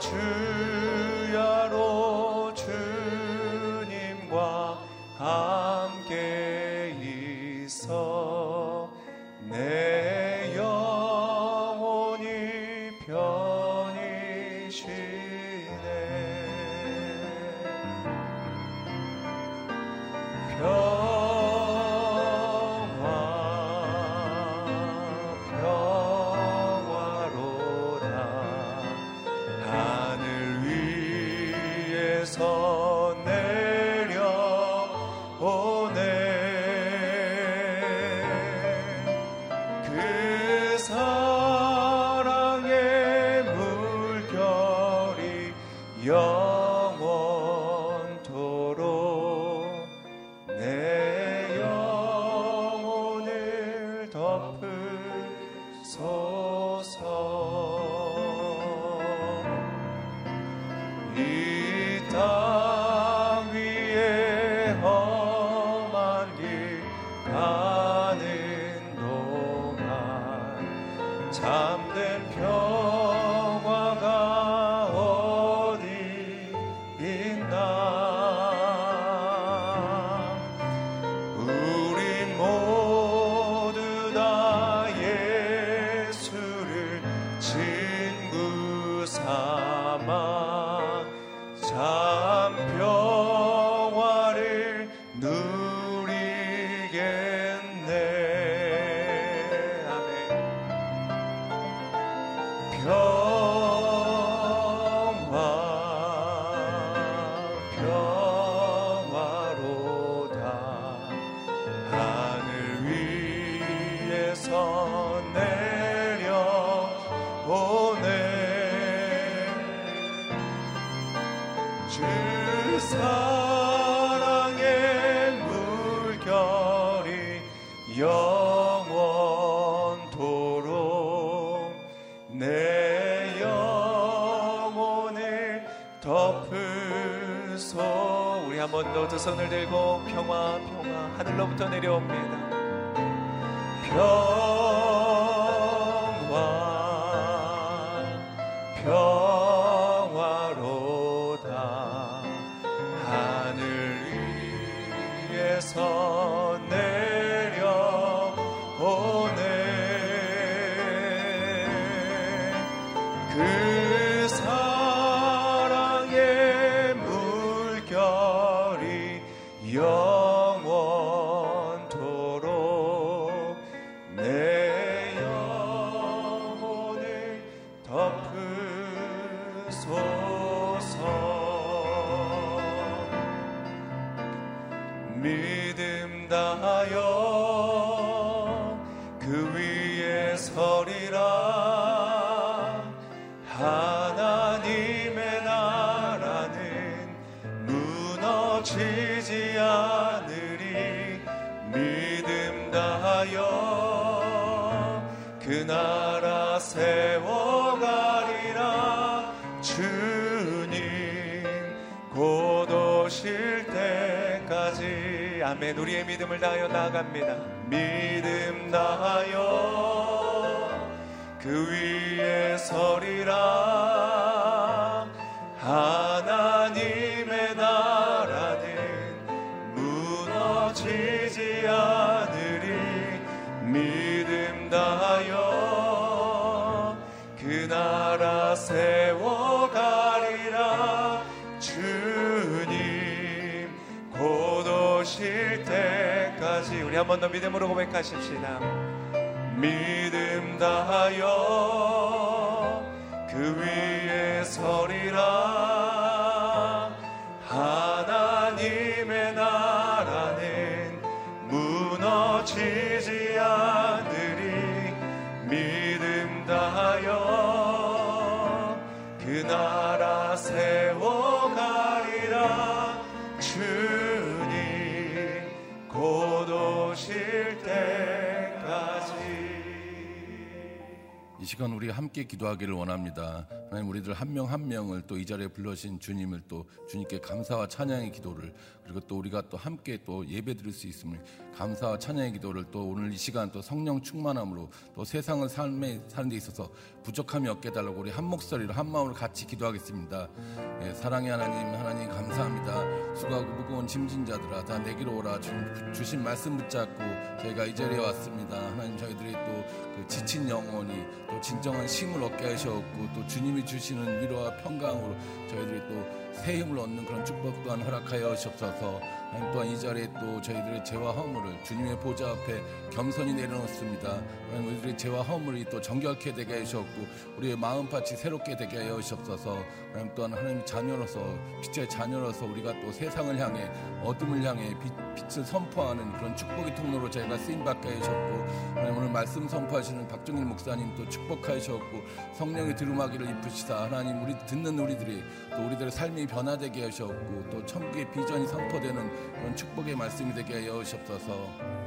내 손을 들고 평화 평화 하늘로부터 내려옵니다. 평화 무너지지 않으리 믿음 다하여 그 나라 세워가리라. 주님 곧 오실 때까지. 아멘. 우리의 믿음을 다하여 나아갑니다. 믿음 다하여 그 위에 서리라. 하 세워가리라. 주님 곧 오실 때까지 우리 한 번 더 믿음으로 고백하십시다. 믿음 다하여 그 위에 서리라. 하나님의 나라는 무너지지 않으 시간 우리 함께 기도하기를 원합니다. 하나님 우리들 한 명 한 명을 또 이 자리에 불러신 주님을 또 주님께 감사와 찬양의 기도를 그리고 또 우리가 또 함께 또 예배 드릴 수 있음을 감사와 찬양의 기도를 또 오늘 이 시간 또 성령 충만함으로 또 세상을 삶에 사는 데 있어서 부족함이 없게 달라고 우리 한 목소리로 한 마음으로 같이 기도하겠습니다. 예, 사랑의 하나님 하나님 감사합니다. 수고하고 무거운 짐진 자들아 다 내기로 오라 주, 주신 말씀 붙잡고 저희가 이 자리에 왔습니다. 하나님 저희들이 또 그 지친 영혼이 또 진정한 힘을 얻게 하셨고 또 주님이 주시는 위로와 평강으로 저희들이 또 새 힘을 얻는 그런 축복 또한 허락하여 하나님 또한 이 자리에 또 저희들의 죄와 허물을 주님의 보좌 앞에 겸손히 내려놓습니다. 우리들의 죄와 허물이 또 정결케 되게 하셨고 우리의 마음밭이 새롭게 되게 하여 주옵소서 또한 하나님 자녀로서 빛의 자녀로서 우리가 또 세상을 향해 어둠을 향해 빛, 빛을 선포하는 그런 축복의 통로로 저희가 쓰임 받게 하셨고 하나님 오늘 말씀 선포하시는 박정일 목사님 또 축복하셨고 성령의 두루마기를 입으시다 하나님 우리 듣는 우리들이 또 우리들의 삶이 변화되게 하셨고 또 천국의 비전이 선포되는 그런 축복의 말씀이 되게 하여 주옵소서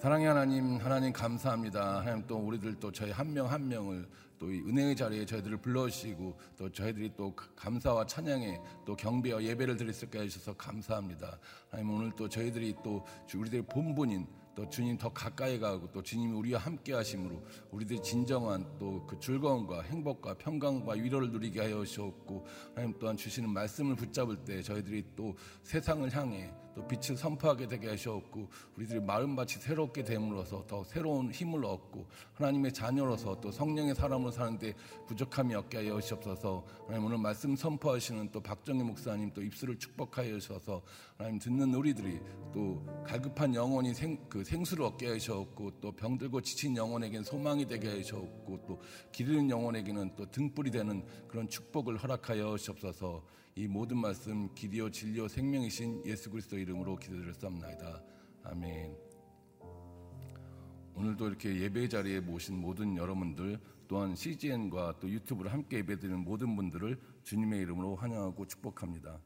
사랑의 하나님, 하나님 감사합니다. 하나님 또 우리들 또 저희 한명한 명을 또 이 은혜의 자리에 저희들을 불러주시고 또 저희들이 또 감사와 찬양에 또 경배와 예배를 드릴 수 있게 해주셔서 감사합니다. 하나님 오늘 또 저희들이 또 우리들의 본분인 또 주님 더 가까이 가고 또 주님이 우리와 함께 하심으로 우리들이 진정한 또 그 즐거움과 행복과 평강과 위로를 누리게 하여 주셨고 하나님 또한 주시는 말씀을 붙잡을 때 저희들이 또 세상을 향해 또 빛을 선포하게 되게 하셨고 우리들의 마음밭이 새롭게 됨으로써 더 새로운 힘을 얻고 하나님의 자녀로서 또 성령의 사람으로 사는데 부족함이 없게 하여 주옵소서. 하나님 오늘 말씀 선포하시는 또 박정희 목사님 또 입술을 축복하여 주셔서 하나님 듣는 우리들이 또 갈급한 영혼이 생, 그 생수를 얻게 하셨고 또 병들고 지친 영혼에게는 소망이 되게 하셨고 또 기르는 영혼에게는 또 등불이 되는 그런 축복을 허락하여 주옵소서 이 모든 말씀 기디오 진료 생명이신 예수 그리스도 이름으로 기도드렸사옵나이다. 아멘. 오늘도 이렇게 예배 자리에 모신 모든 여러분들 또한 CGN과 또 유튜브를 함께 예배드리는 모든 분들을 주님의 이름으로 환영하고 축복합니다.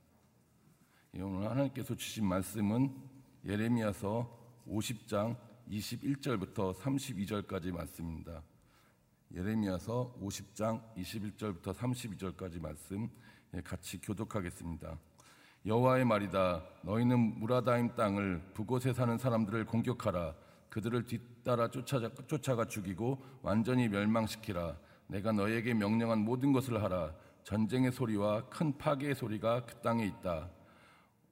예, 오늘 하나님께서 주신 말씀은 예레미야서 50장 21절부터 32절까지 말씀입니다. 예레미야서 50장 21절부터 32절까지 말씀 예, 같이 교독하겠습니다. 여호와의 말이다. 너희는 무라다임 땅을 그곳에 사는 사람들을 공격하라. 그들을 뒤따라 쫓아가, 쫓아가 죽이고 완전히 멸망시키라. 내가 너에게 명령한 모든 것을 하라. 전쟁의 소리와 큰 파괴의 소리가 그 땅에 있다.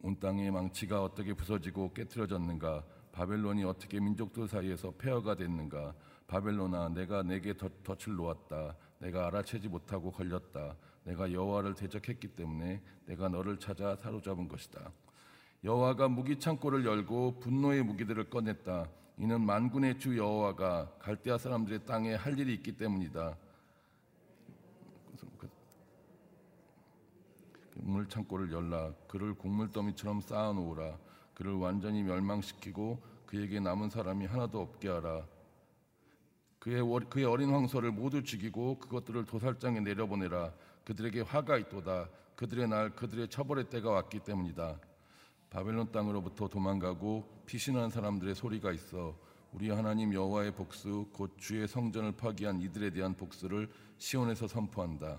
온 땅의 망치가 어떻게 부서지고 깨뜨려졌는가? 바벨론이 어떻게 민족들 사이에서 폐허가 됐는가? 바벨론아, 내가 내게 덫을 놓았다. 내가 알아채지 못하고 걸렸다. 내가 여호와를 대적했기 때문에 내가 너를 찾아 사로잡은 것이다. 여호와가 무기 창고를 열고 분노의 무기들을 꺼냈다. 이는 만군의 주 여호와가 갈대아 사람들의 땅에 할 일이 있기 때문이다. 물 창고를 열라. 그를 곡물더미처럼 쌓아 놓으라. 그를 완전히 멸망시키고 그에게 남은 사람이 하나도 없게 하라. 그의, 그의 어린 황소를 모두 죽이고 그것들을 도살장에 내려보내라. 그들에게 화가 있도다. 그들의 날 그들의 처벌의 때가 왔기 때문이다. 바벨론 땅으로부터 도망가고 피신한 사람들의 소리가 있어 우리 하나님 여호와의 복수 곧 주의 성전을 파기한 이들에 대한 복수를 시온에서 선포한다.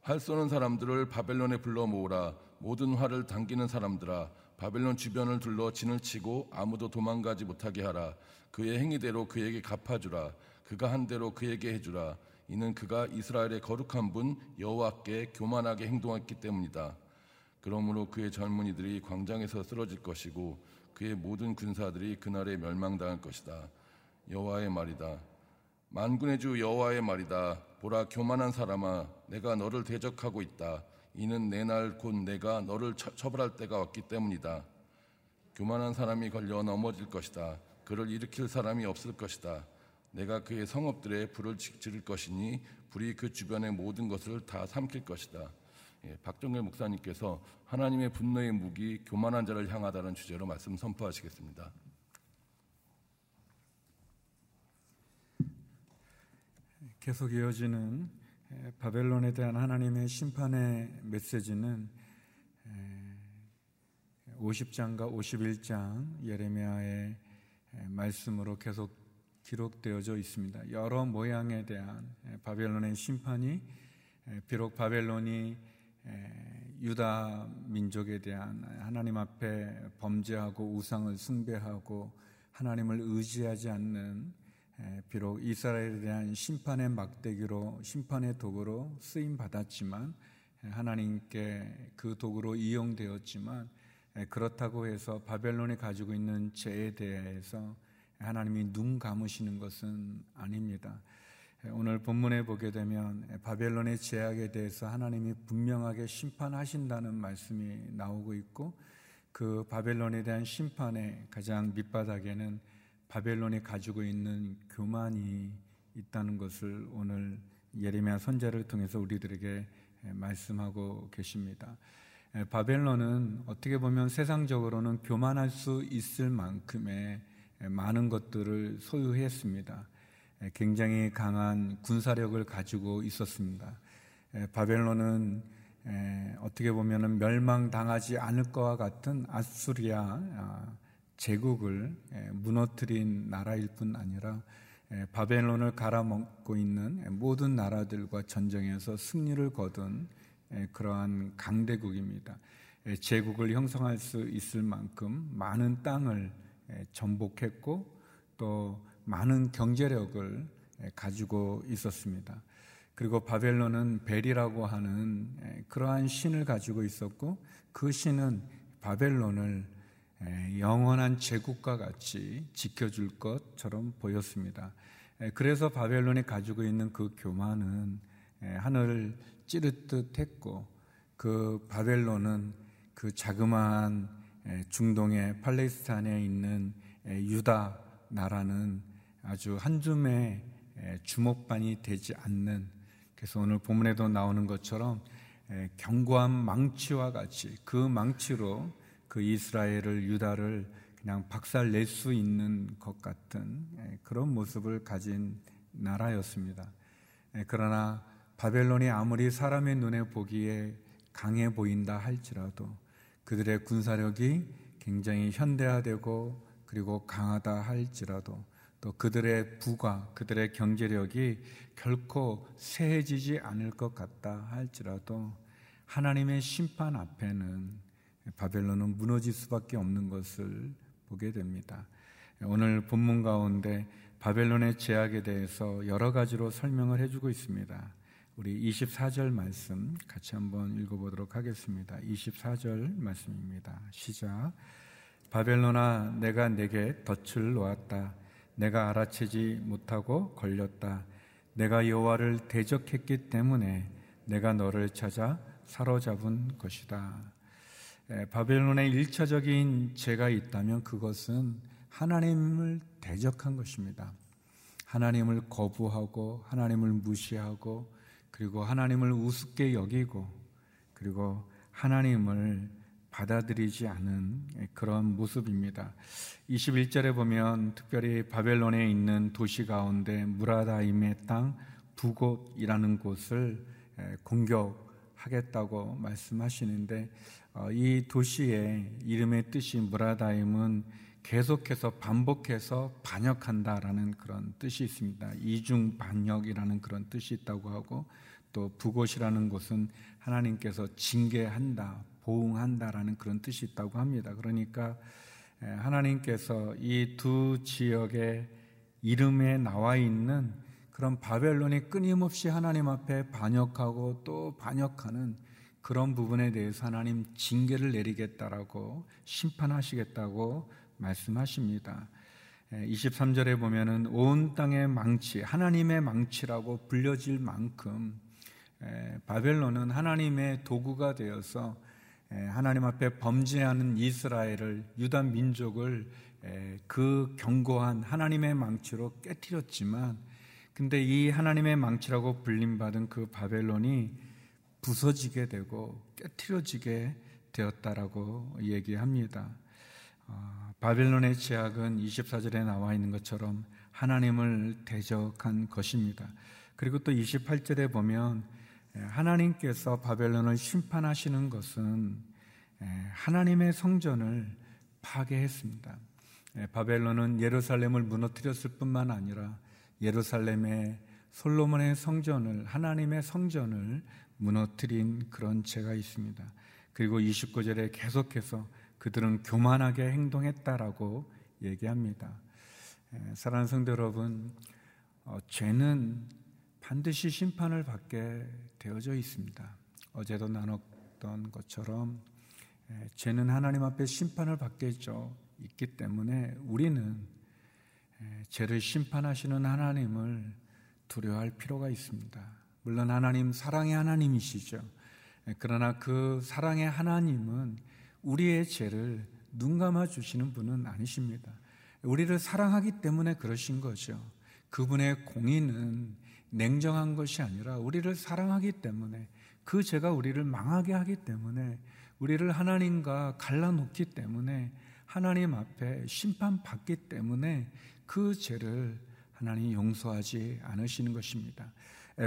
활 쏘는 사람들을 바벨론에 불러 모으라. 모든 활을 당기는 사람들아 바벨론 주변을 둘러 진을 치고 아무도 도망가지 못하게 하라. 그의 행위대로 그에게 갚아주라. 그가 한 대로 그에게 해주라. 이는 그가 이스라엘의 거룩한 분 여호와께 교만하게 행동했기 때문이다. 그러므로 그의 젊은이들이 광장에서 쓰러질 것이고 그의 모든 군사들이 그날에 멸망당할 것이다. 여호와의 말이다. 만군의 주 여호와의 말이다. 보라 교만한 사람아 내가 너를 대적하고 있다. 이는 내 날 곧 내가 너를 처벌할 때가 왔기 때문이다. 교만한 사람이 걸려 넘어질 것이다. 그를 일으킬 사람이 없을 것이다. 내가 그의 성읍들에 불을 지를 것이니 불이 그 주변의 모든 것을 다 삼킬 것이다. 예, 박정길 목사님께서 하나님의 분노의 무기 교만한 자를 향하다는 주제로 말씀 선포하시겠습니다. 계속 이어지는 바벨론에 대한 하나님의 심판의 메시지는 50장과 51장 예레미야의 말씀으로 계속 기록되어져 있습니다. 여러 모양에 대한 바벨론의 심판이 비록 바벨론이 유다 민족에 대한 하나님 앞에 범죄하고 우상을 숭배하고 하나님을 의지하지 않는 비록 이스라엘에 대한 심판의 막대기로 심판의 도구로 쓰임 받았지만 하나님께 그 도구로 이용되었지만 그렇다고 해서 바벨론이 가지고 있는 죄에 대해서 하나님이 눈 감으시는 것은 아닙니다. 오늘 본문에 보게 되면 바벨론의 제약에 대해서 하나님이 분명하게 심판하신다는 말씀이 나오고 있고 그 바벨론에 대한 심판의 가장 밑바닥에는 바벨론이 가지고 있는 교만이 있다는 것을 오늘 예레미야 선제를 통해서 우리들에게 말씀하고 계십니다. 바벨론은 어떻게 보면 세상적으로는 교만할 수 있을 만큼의 많은 것들을 소유했습니다. 굉장히 강한 군사력을 가지고 있었습니다. 바벨론은 어떻게 보면 멸망당하지 않을 것과 같은 아수리아 아, 제국을 무너뜨린 나라일 뿐 아니라 바벨론을 갈아먹고 있는 모든 나라들과 전쟁에서 승리를 거둔 그러한 강대국입니다. 제국을 형성할 수 있을 만큼 많은 땅을 전복했고 또 많은 경제력을 가지고 있었습니다. 그리고 바벨론은 벨이라고 하는 그러한 신을 가지고 있었고 그 신은 바벨론을 영원한 제국과 같이 지켜줄 것처럼 보였습니다. 그래서 바벨론이 가지고 있는 그 교만은 하늘을 찌르듯 했고 그 바벨론은 그 자그마한 중동의 팔레스타인에 있는 유다 나라는 아주 한 줌의 주목반이 되지 않는 그래서 오늘 본문에도 나오는 것처럼 견고한 망치와 같이 그 망치로 그 이스라엘을 유다를 그냥 박살 낼 수 있는 것 같은 그런 모습을 가진 나라였습니다. 그러나 바벨론이 아무리 사람의 눈에 보기에 강해 보인다 할지라도 그들의 군사력이 굉장히 현대화되고 그리고 강하다 할지라도 또 그들의 부가, 그들의 경제력이 결코 세해지지 않을 것 같다 할지라도 하나님의 심판 앞에는 바벨론은 무너질 수밖에 없는 것을 보게 됩니다. 오늘 본문 가운데 바벨론의 제약에 대해서 여러 가지로 설명을 해주고 있습니다. 우리 24절 말씀 같이 한번 읽어보도록 하겠습니다. 24절 말씀입니다. 시작. 바벨론아, 내가 내게 덫을 놓았다. 내가 알아채지 못하고 걸렸다. 내가 여호와를 대적했기 때문에 내가 너를 찾아 사로잡은 것이다. 바벨론의 일차적인 죄가 있다면 그것은 하나님을 대적한 것입니다. 하나님을 거부하고 하나님을 무시하고 그리고 하나님을 우습게 여기고 그리고 하나님을 받아들이지 않은 그런 모습입니다. 21절에 보면 특별히 바벨론에 있는 도시 가운데 무라다임의 땅 부곳이라는 곳을 공격하겠다고 말씀하시는데 어, 이 도시의 이름의 뜻이 무라다임은 계속해서 반복해서 반역한다라는 그런 뜻이 있습니다. 이중 반역이라는 그런 뜻이 있다고 하고 또 부곳이라는 곳은 하나님께서 징계한다, 보응한다라는 그런 뜻이 있다고 합니다. 그러니까 하나님께서 이 두 지역의 이름에 나와 있는 그런 바벨론이 끊임없이 하나님 앞에 반역하고 또 반역하는 그런 부분에 대해서 하나님 징계를 내리겠다라고 심판하시겠다고 말씀하십니다. 23절에 보면은 온 땅의 망치, 하나님의 망치라고 불려질 만큼 바벨론은 하나님의 도구가 되어서 하나님 앞에 범죄하는 이스라엘을 유다 민족을 그 견고한 하나님의 망치로 깨뜨렸지만 근데 이 하나님의 망치라고 불림받은 그 바벨론이 부서지게 되고 깨뜨려지게 되었다라고 얘기합니다. 어, 바벨론의 제약은 24절에 나와 있는 것처럼 하나님을 대적한 것입니다. 그리고 또 28절에 보면 하나님께서 바벨론을 심판하시는 것은 하나님의 성전을 파괴했습니다. 바벨론은 예루살렘을 무너뜨렸을 뿐만 아니라 예루살렘의 솔로몬의 성전을 하나님의 성전을 무너뜨린 그런 죄가 있습니다. 그리고 29절에 계속해서 그들은 교만하게 행동했다라고 얘기합니다. 사랑하는 성도 여러분, 어, 죄는 반드시 심판을 받게 되어져 있습니다. 어제도 나눴던 것처럼 죄는 하나님 앞에 심판을 받게 있기 때문에 우리는 죄를 심판하시는 하나님을 두려워할 필요가 있습니다. 물론 하나님 사랑의 하나님이시죠. 그러나 그 사랑의 하나님은 우리의 죄를 눈 감아 주시는 분은 아니십니다. 우리를 사랑하기 때문에 그러신 거죠. 그분의 공의는 냉정한 것이 아니라 우리를 사랑하기 때문에 그 죄가 우리를 망하게 하기 때문에 우리를 하나님과 갈라놓기 때문에 하나님 앞에 심판받기 때문에 그 죄를 하나님 용서하지 않으시는 것입니다.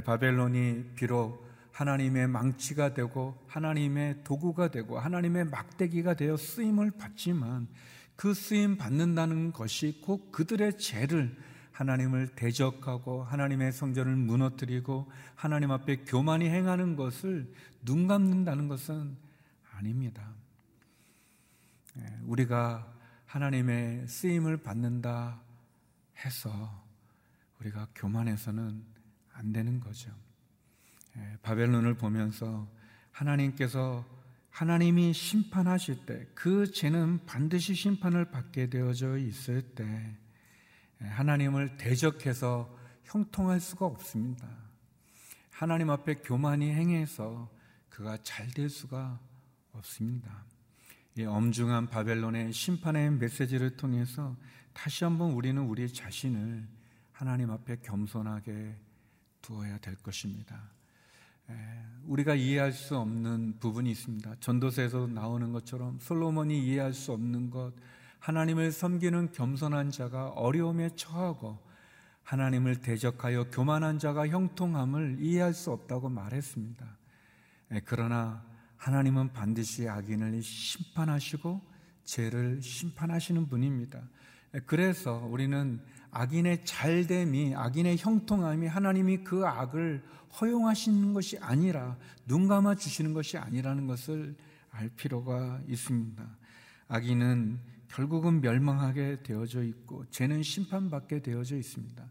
바벨론이 비록 하나님의 망치가 되고 하나님의 도구가 되고 하나님의 막대기가 되어 쓰임을 받지만 그 쓰임 받는다는 것이 곧 그들의 죄를 하나님을 대적하고 하나님의 성전을 무너뜨리고 하나님 앞에 교만히 행하는 것을 눈 감는다는 것은 아닙니다. 예, 우리가 하나님의 쓰임을 받는다 해서 우리가 교만해서는 안 되는 거죠. 예, 바벨론을 보면서 하나님께서 하나님이 심판하실 때 그 죄는 반드시 심판을 받게 되어져 있을 때 예, 하나님을 대적해서 형통할 수가 없습니다. 하나님 앞에 교만이 행해서 그가 잘 될 수가 없습니다. 이 엄중한 바벨론의 심판의 메시지를 통해서 다시 한번 우리는 우리 자신을 하나님 앞에 겸손하게 두어야 될 것입니다. 우리가 이해할 수 없는 부분이 있습니다. 전도서에서 나오는 것처럼 솔로몬이 이해할 수 없는 것, 하나님을 섬기는 겸손한 자가 어려움에 처하고 하나님을 대적하여 교만한 자가 형통함을 이해할 수 없다고 말했습니다. 그러나 하나님은 반드시 악인을 심판하시고 죄를 심판하시는 분입니다. 그래서 우리는 악인의 잘됨이, 악인의 형통함이 하나님이 그 악을 허용하시는 것이 아니라 눈 감아 주시는 것이 아니라는 것을 알 필요가 있습니다. 악인은 결국은 멸망하게 되어져 있고 죄는 심판받게 되어져 있습니다.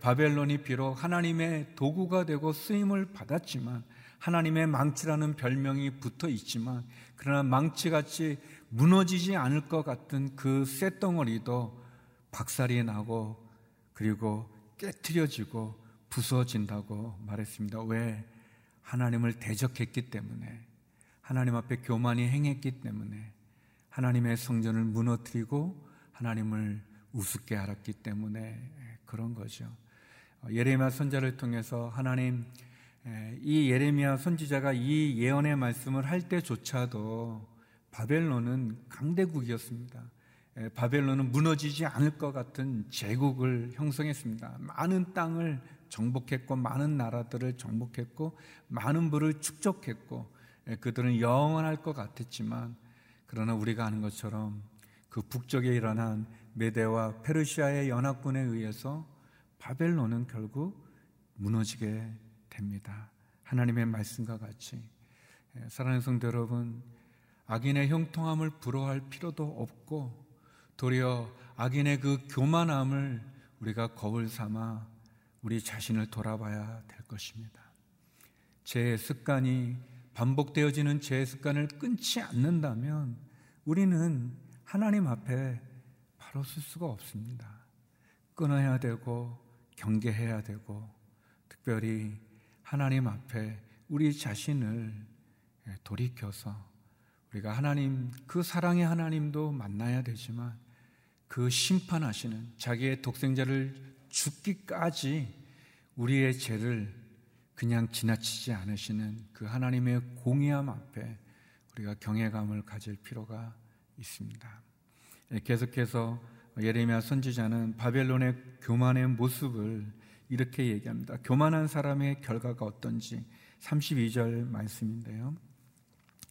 바벨론이 비록 하나님의 도구가 되고 쓰임을 받았지만 하나님의 망치라는 별명이 붙어 있지만 그러나 망치같이 무너지지 않을 것 같은 그 쇳덩어리도 박살이 나고 그리고 깨트려지고 부서진다고 말했습니다. 왜? 하나님을 대적했기 때문에 하나님 앞에 교만이 행했기 때문에 하나님의 성전을 무너뜨리고 하나님을 우습게 알았기 때문에 그런 거죠. 예레미야 선자를 통해서 하나님 이 예레미야 선지자가 이 예언의 말씀을 할 때조차도 바벨론은 강대국이었습니다. 바벨론은 무너지지 않을 것 같은 제국을 형성했습니다. 많은 땅을 정복했고 많은 나라들을 정복했고 많은 부를 축적했고 그들은 영원할 것 같았지만 그러나 우리가 아는 것처럼 그 북쪽에 일어난 메데와 페르시아의 연합군에 의해서 바벨론은 결국 무너지게 됩니다. 하나님의 말씀과 같이 예, 사랑하는 성도 여러분, 악인의 형통함을 부러워할 필요도 없고 도리어 악인의 그 교만함을 우리가 거울 삼아 우리 자신을 돌아봐야 될 것입니다. 제 습관이 반복되어지는 제 습관을 끊지 않는다면 우리는 하나님 앞에 바로 쓸 수가 없습니다. 끊어야 되고 경계해야 되고 특별히 하나님 앞에 우리 자신을 돌이켜서 우리가 하나님 그 사랑의 하나님도 만나야 되지만 그 심판하시는 자기의 독생자를 죽기까지 우리의 죄를 그냥 지나치지 않으시는 그 하나님의 공의함 앞에 우리가 경외감을 가질 필요가 있습니다. 예, 계속해서 예레미야 선지자는 바벨론의 교만의 모습을 이렇게 얘기합니다. 교만한 사람의 결과가 어떤지 32절 말씀인데요.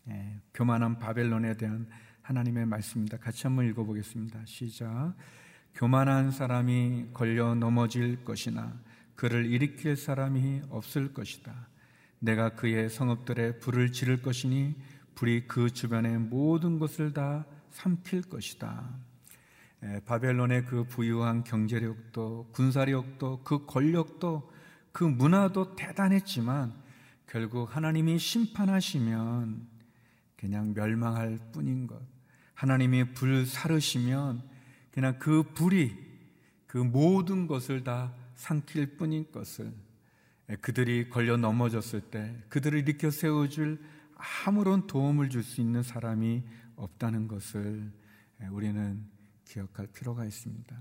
예, 교만한 바벨론에 대한 하나님의 말씀입니다. 같이 한번 읽어보겠습니다. 시작. 교만한 사람이 걸려 넘어질 것이나 그를 일으킬 사람이 없을 것이다. 내가 그의 성읍들에 불을 지를 것이니 불이 그 주변의 모든 것을 다 삼킬 것이다. 바벨론의 그 부유한 경제력도 군사력도 그 권력도 그 문화도 대단했지만 결국 하나님이 심판하시면 그냥 멸망할 뿐인 것. 하나님이 불 사르시면 그냥 그 불이 그 모든 것을 다 삼킬 뿐인 것을 그들이 걸려 넘어졌을 때 그들을 일으켜 세워줄 아무런 도움을 줄 수 있는 사람이 없다는 것을 우리는 기억할 필요가 있습니다.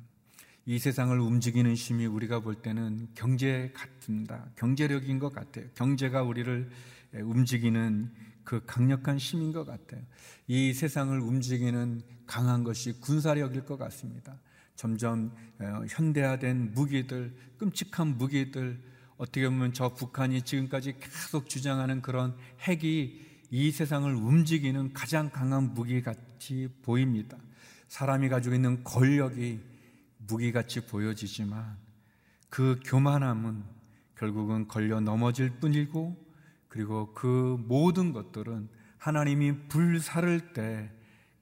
이 세상을 움직이는 힘이 우리가 볼 때는 경제 같습니다. 경제력인 것 같아요. 경제가 우리를 움직이는 그 강력한 힘인 것 같아요. 이 세상을 움직이는 강한 것이 군사력일 것 같습니다. 점점 어, 현대화된 무기들, 끔찍한 무기들, 어떻게 보면 저 북한이 지금까지 계속 주장하는 그런 핵이 이 세상을 움직이는 가장 강한 무기 같이 보입니다. 사람이 가지고 있는 권력이 무기같이 보여지지만 그 교만함은 결국은 걸려 넘어질 뿐이고 그리고 그 모든 것들은 하나님이 불사를 때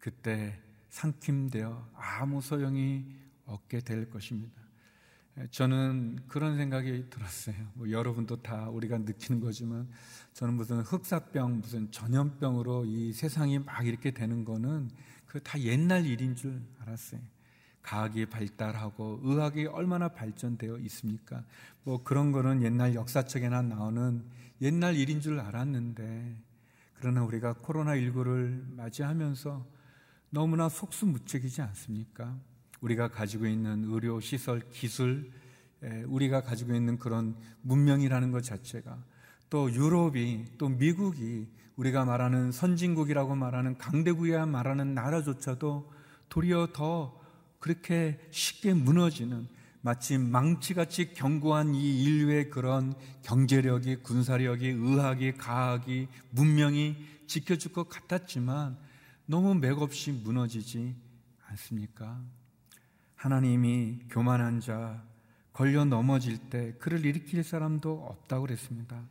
그때 상킴되어 아무 소용이 얻게 될 것입니다. 저는 그런 생각이 들었어요. 뭐 여러분도 다 우리가 느끼는 거지만 저는 무슨 흑사병, 무슨 전염병으로 이 세상이 막 이렇게 되는 거는 그 다 옛날 일인 줄 알았어요. 과학이 발달하고 의학이 얼마나 발전되어 있습니까? 뭐 그런 거는 옛날 역사책에나 나오는 옛날 일인 줄 알았는데 그러나 우리가 코로나19를 맞이하면서 너무나 속수무책이지 않습니까? 우리가 가지고 있는 의료 시설, 기술, 우리가 가지고 있는 그런 문명이라는 것 자체가 또 유럽이 또 미국이 우리가 말하는 선진국이라고 말하는 강대국이야 말하는 나라조차도 도리어 더 그렇게 쉽게 무너지는 마치 망치같이 견고한 이 인류의 그런 경제력이, 군사력이, 의학이, 과학이, 문명이 지켜줄 것 같았지만 너무 맥없이 무너지지 않습니까? 하나님이 교만한 자, 걸려 넘어질 때 그를 일으킬 사람도 없다고 그랬습니다.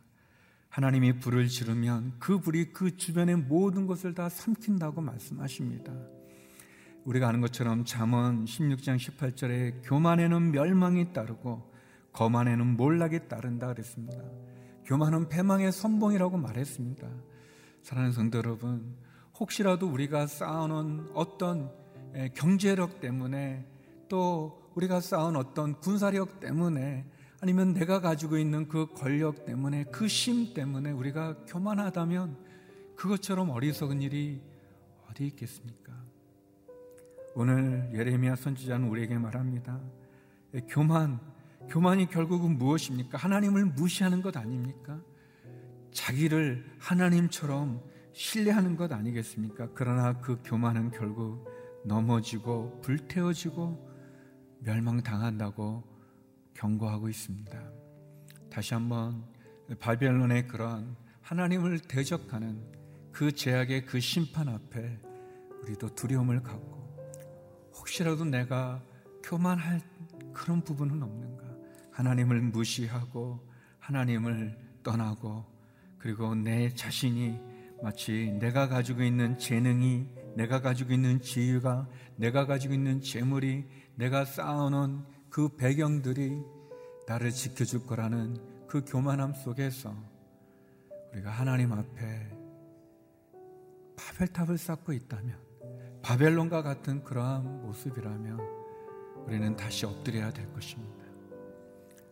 하나님이 불을 지르면 그 불이 그 주변의 모든 것을 다 삼킨다고 말씀하십니다. 우리가 아는 것처럼 잠언 16장 18절에 교만에는 멸망이 따르고 거만에는 몰락이 따른다 그랬습니다. 교만은 패망의 선봉이라고 말했습니다. 사랑하는 성도 여러분, 혹시라도 우리가 쌓아놓은 어떤 경제력 때문에 또 우리가 쌓은 어떤 군사력 때문에 아니면 내가 가지고 있는 그 권력 때문에 그심 때문에 우리가 교만하다면 그것처럼 어리석은 일이 어디 있겠습니까? 오늘 예레미야 선지자는 우리에게 말합니다. 교만, 교만이 결국은 무엇입니까? 하나님을 무시하는 것 아닙니까? 자기를 하나님처럼 신뢰하는 것 아니겠습니까? 그러나 그 교만은 결국 넘어지고 불태워지고 멸망당한다고 경고하고 있습니다. 다시 한번 바벨론의 그런 하나님을 대적하는 그 제약의 그 심판 앞에 우리도 두려움을 갖고 혹시라도 내가 교만할 그런 부분은 없는가? 하나님을 무시하고 하나님을 떠나고 그리고 내 자신이 마치 내가 가지고 있는 재능이 내가 가지고 있는 지위가 내가 가지고 있는 재물이 내가 쌓아놓은 그 배경들이 나를 지켜줄 거라는 그 교만함 속에서 우리가 하나님 앞에 바벨탑을 쌓고 있다면 바벨론과 같은 그러한 모습이라면 우리는 다시 엎드려야 될 것입니다.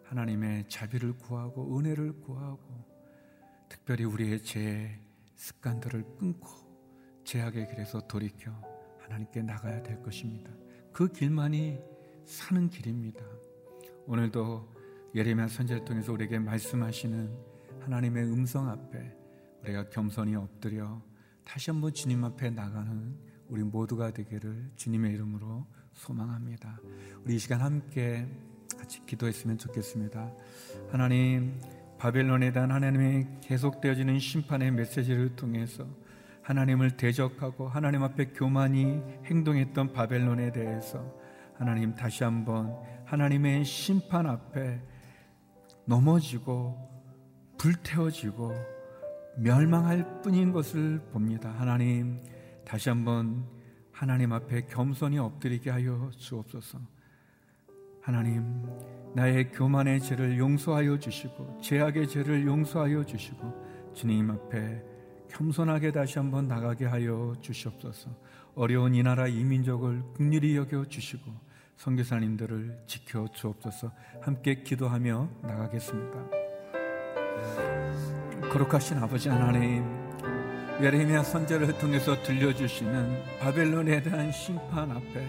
하나님의 자비를 구하고 은혜를 구하고 특별히 우리의 죄 습관들을 끊고 죄악의 길에서 돌이켜 하나님께 나가야 될 것입니다. 그 길만이 사는 길입니다. 오늘도 예레미야 선지를 통해서 우리에게 말씀하시는 하나님의 음성 앞에 우리가 겸손히 엎드려 다시 한번 주님 앞에 나가는 우리 모두가 되기를 주님의 이름으로 소망합니다. 우리 이 시간 함께 같이 기도했으면 좋겠습니다. 하나님, 바벨론에 대한 하나님의 계속되어지는 심판의 메시지를 통해서 하나님을 대적하고 하나님 앞에 교만이 행동했던 바벨론에 대해서 하나님 다시 한번 하나님의 심판 앞에 넘어지고 불태워지고 멸망할 뿐인 것을 봅니다. 하나님 다시 한번 하나님 앞에 겸손히 엎드리게 하여 주옵소서. 하나님 나의 교만의 죄를 용서하여 주시고 죄악의 죄를 용서하여 주시고 주님 앞에 겸손하게 다시 한번 나가게 하여 주시옵소서. 어려운 이 나라 이 민족을 국률이 여겨 주시고 선교사님들을 지켜 주옵소서. 함께 기도하며 나가겠습니다. 거룩하신 아버지 하나님, 예레미야 선제를 통해서 들려주시는 바벨론에 대한 심판 앞에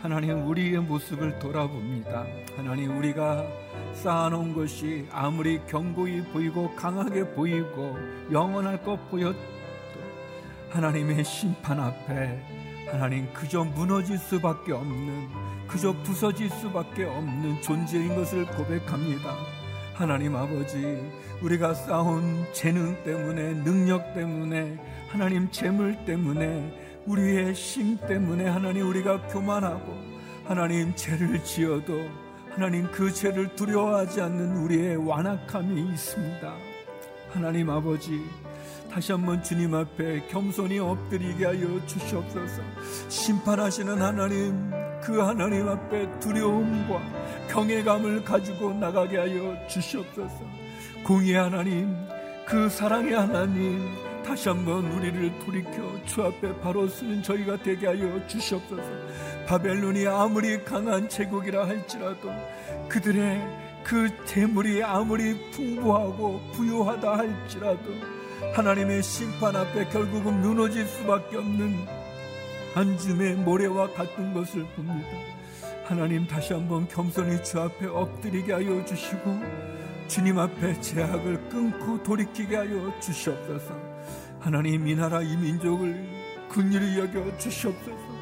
하나님 우리의 모습을 돌아봅니다. 하나님 우리가 쌓아놓은 것이 아무리 견고히 보이고 강하게 보이고 영원할 것 보여도 하나님의 심판 앞에 하나님 그저 무너질 수밖에 없는 그저 부서질 수밖에 없는 존재인 것을 고백합니다. 하나님 아버지 우리가 쌓은 재능 때문에 능력 때문에 하나님 재물 때문에 우리의 심 때문에 하나님 우리가 교만하고 하나님 죄를 지어도 하나님 그 죄를 두려워하지 않는 우리의 완악함이 있습니다. 하나님 아버지 다시 한번 주님 앞에 겸손히 엎드리게 하여 주시옵소서. 심판하시는 하나님 그 하나님 앞에 두려움과 경외감을 가지고 나가게 하여 주시옵소서. 공의 하나님 그 사랑의 하나님 다시 한번 우리를 돌이켜 주 앞에 바로 서는 저희가 되게 하여 주시옵소서. 바벨론이 아무리 강한 제국이라 할지라도 그들의 그 재물이 아무리 풍부하고 부유하다 할지라도 하나님의 심판 앞에 결국은 무너질 수밖에 없는 한 줌의 모래와 같은 것을 봅니다. 하나님 다시 한번 겸손히 주 앞에 엎드리게 하여 주시고 주님 앞에 제약을 끊고 돌이키게 하여 주시옵소서. 하나님 이 나라 이 민족을 긍휼히 여겨 주시옵소서.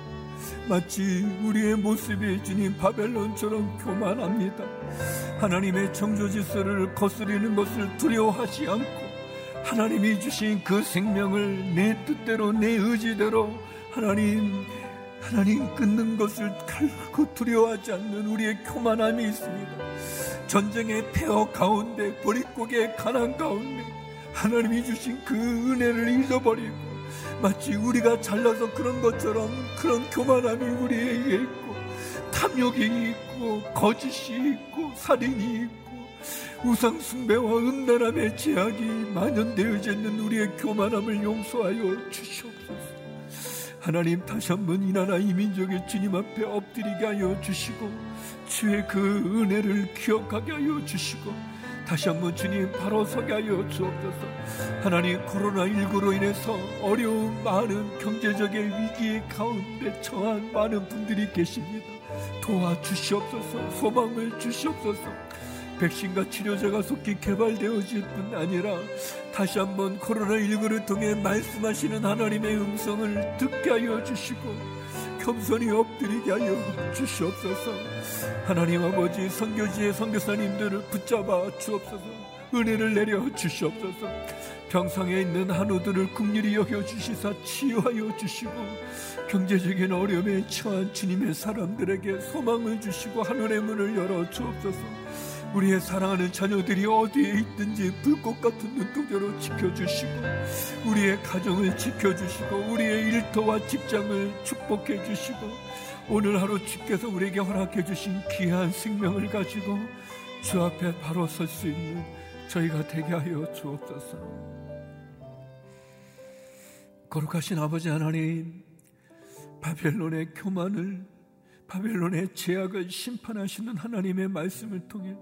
마치 우리의 모습이 주님 바벨론처럼 교만합니다. 하나님의 창조 질서를 거스리는 것을 두려워하지 않고 하나님이 주신 그 생명을 내 뜻대로 내 의지대로 하나님 하나님 끊는 것을 결코 두려워하지 않는 우리의 교만함이 있습니다. 전쟁의 폐허 가운데 보릿고개의 가난 가운데 하나님이 주신 그 은혜를 잊어버리고 마치 우리가 잘나서 그런 것처럼 그런 교만함이 우리에게 있고 탐욕이 있고 거짓이 있고 살인이 있고 우상 숭배와 음란함의 제약이 만연되어져 있는 우리의 교만함을 용서하여 주시옵소서. 하나님 다시 한번 이 나라 이 민족의 주님 앞에 엎드리게 하여 주시고 주의 그 은혜를 기억하게 하여 주시고 다시 한번 주님 바로 서게 하여 주옵소서. 하나님 코로나19로 인해서 어려운 많은 경제적인 위기 가운데 처한 많은 분들이 계십니다. 도와주시옵소서 소망을 주시옵소서 백신과 치료제가 속히 개발되어질 뿐 아니라 다시 한번 코로나19를 통해 말씀하시는 하나님의 음성을 듣게 하여 주시고 겸손히 엎드리게 하여 주시옵소서. 하나님 아버지 선교지의 선교사님들을 붙잡아 주옵소서. 은혜를 내려 주시옵소서. 병상에 있는 한우들을 국률이 여겨 주시사 치유하여 주시고 경제적인 어려움에 처한 주님의 사람들에게 소망을 주시고 하늘의 문을 열어 주옵소서 우리의 사랑하는 자녀들이 어디에 있든지 불꽃 같은 눈동자로 지켜주시고 우리의 가정을 지켜주시고 우리의 일터와 직장을 축복해 주시고 오늘 하루 주께서 우리에게 허락해 주신 귀한 생명을 가지고 주 앞에 바로 설 수 있는 저희가 되게 하여 주옵소서. 거룩하신 아버지 하나님, 바벨론의 교만을, 바벨론의 죄악을 심판하시는 하나님의 말씀을 통해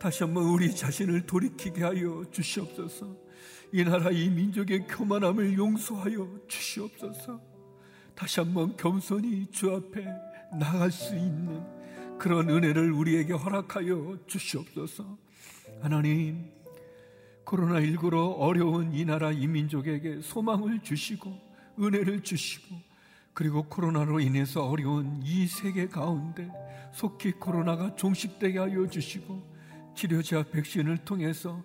다시 한번 우리 자신을 돌이키게 하여 주시옵소서. 이 나라 이 민족의 교만함을 용서하여 주시옵소서. 다시 한번 겸손히 주 앞에 나갈 수 있는 그런 은혜를 우리에게 허락하여 주시옵소서. 하나님, 코로나19로 어려운 이 나라 이 민족에게 소망을 주시고 은혜를 주시고 그리고 코로나로 인해서 어려운 이 세계 가운데 속히 코로나가 종식되게 하여 주시고 치료제와 백신을 통해서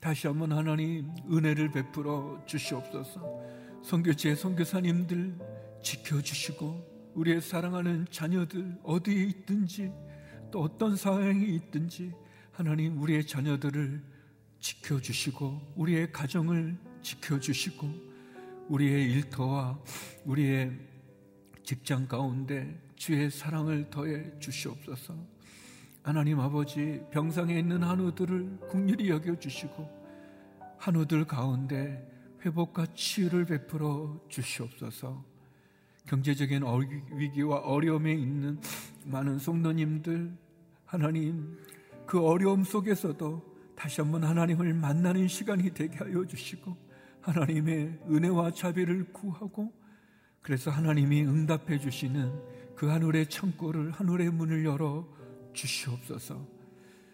다시 한번 하나님 은혜를 베풀어 주시옵소서. 선교지의 선교사님들 지켜 주시고 우리의 사랑하는 자녀들 어디에 있든지 또 어떤 상황이 있든지 하나님 우리의 자녀들을 지켜 주시고 우리의 가정을 지켜 주시고 우리의 일터와 우리의 직장 가운데 주의 사랑을 더해 주시옵소서. 하나님 아버지 병상에 있는 한우들을 국률이 여겨 주시고 한우들 가운데 회복과 치유를 베풀어 주시옵소서. 경제적인 위기와 어려움에 있는 많은 성도님들 하나님 그 어려움 속에서도 다시 한번 하나님을 만나는 시간이 되게 하여 주시고 하나님의 은혜와 자비를 구하고 그래서 하나님이 응답해 주시는 그 하늘의 창고를 하늘의 문을 열어 주시옵소서.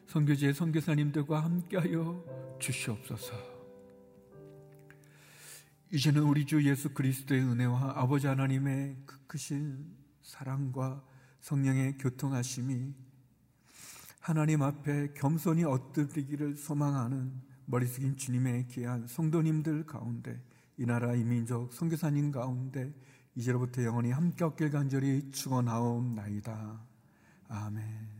선교지의 선교사님들과 함께하여 주시옵소서. 이제는 우리 주 예수 그리스도의 은혜와 아버지 하나님의 그 크신 사랑과 성령의 교통하심이 하나님 앞에 겸손히 엎드리기를 소망하는 머리 숙인 주님의 귀한 성도님들 가운데 이 나라 이 민족 선교사님 가운데 이제로부터 영원히 함께 얻길 간절히 축원하옵나이다. 아멘.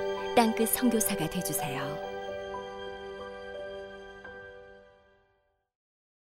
땅끝 성교사가 되주세요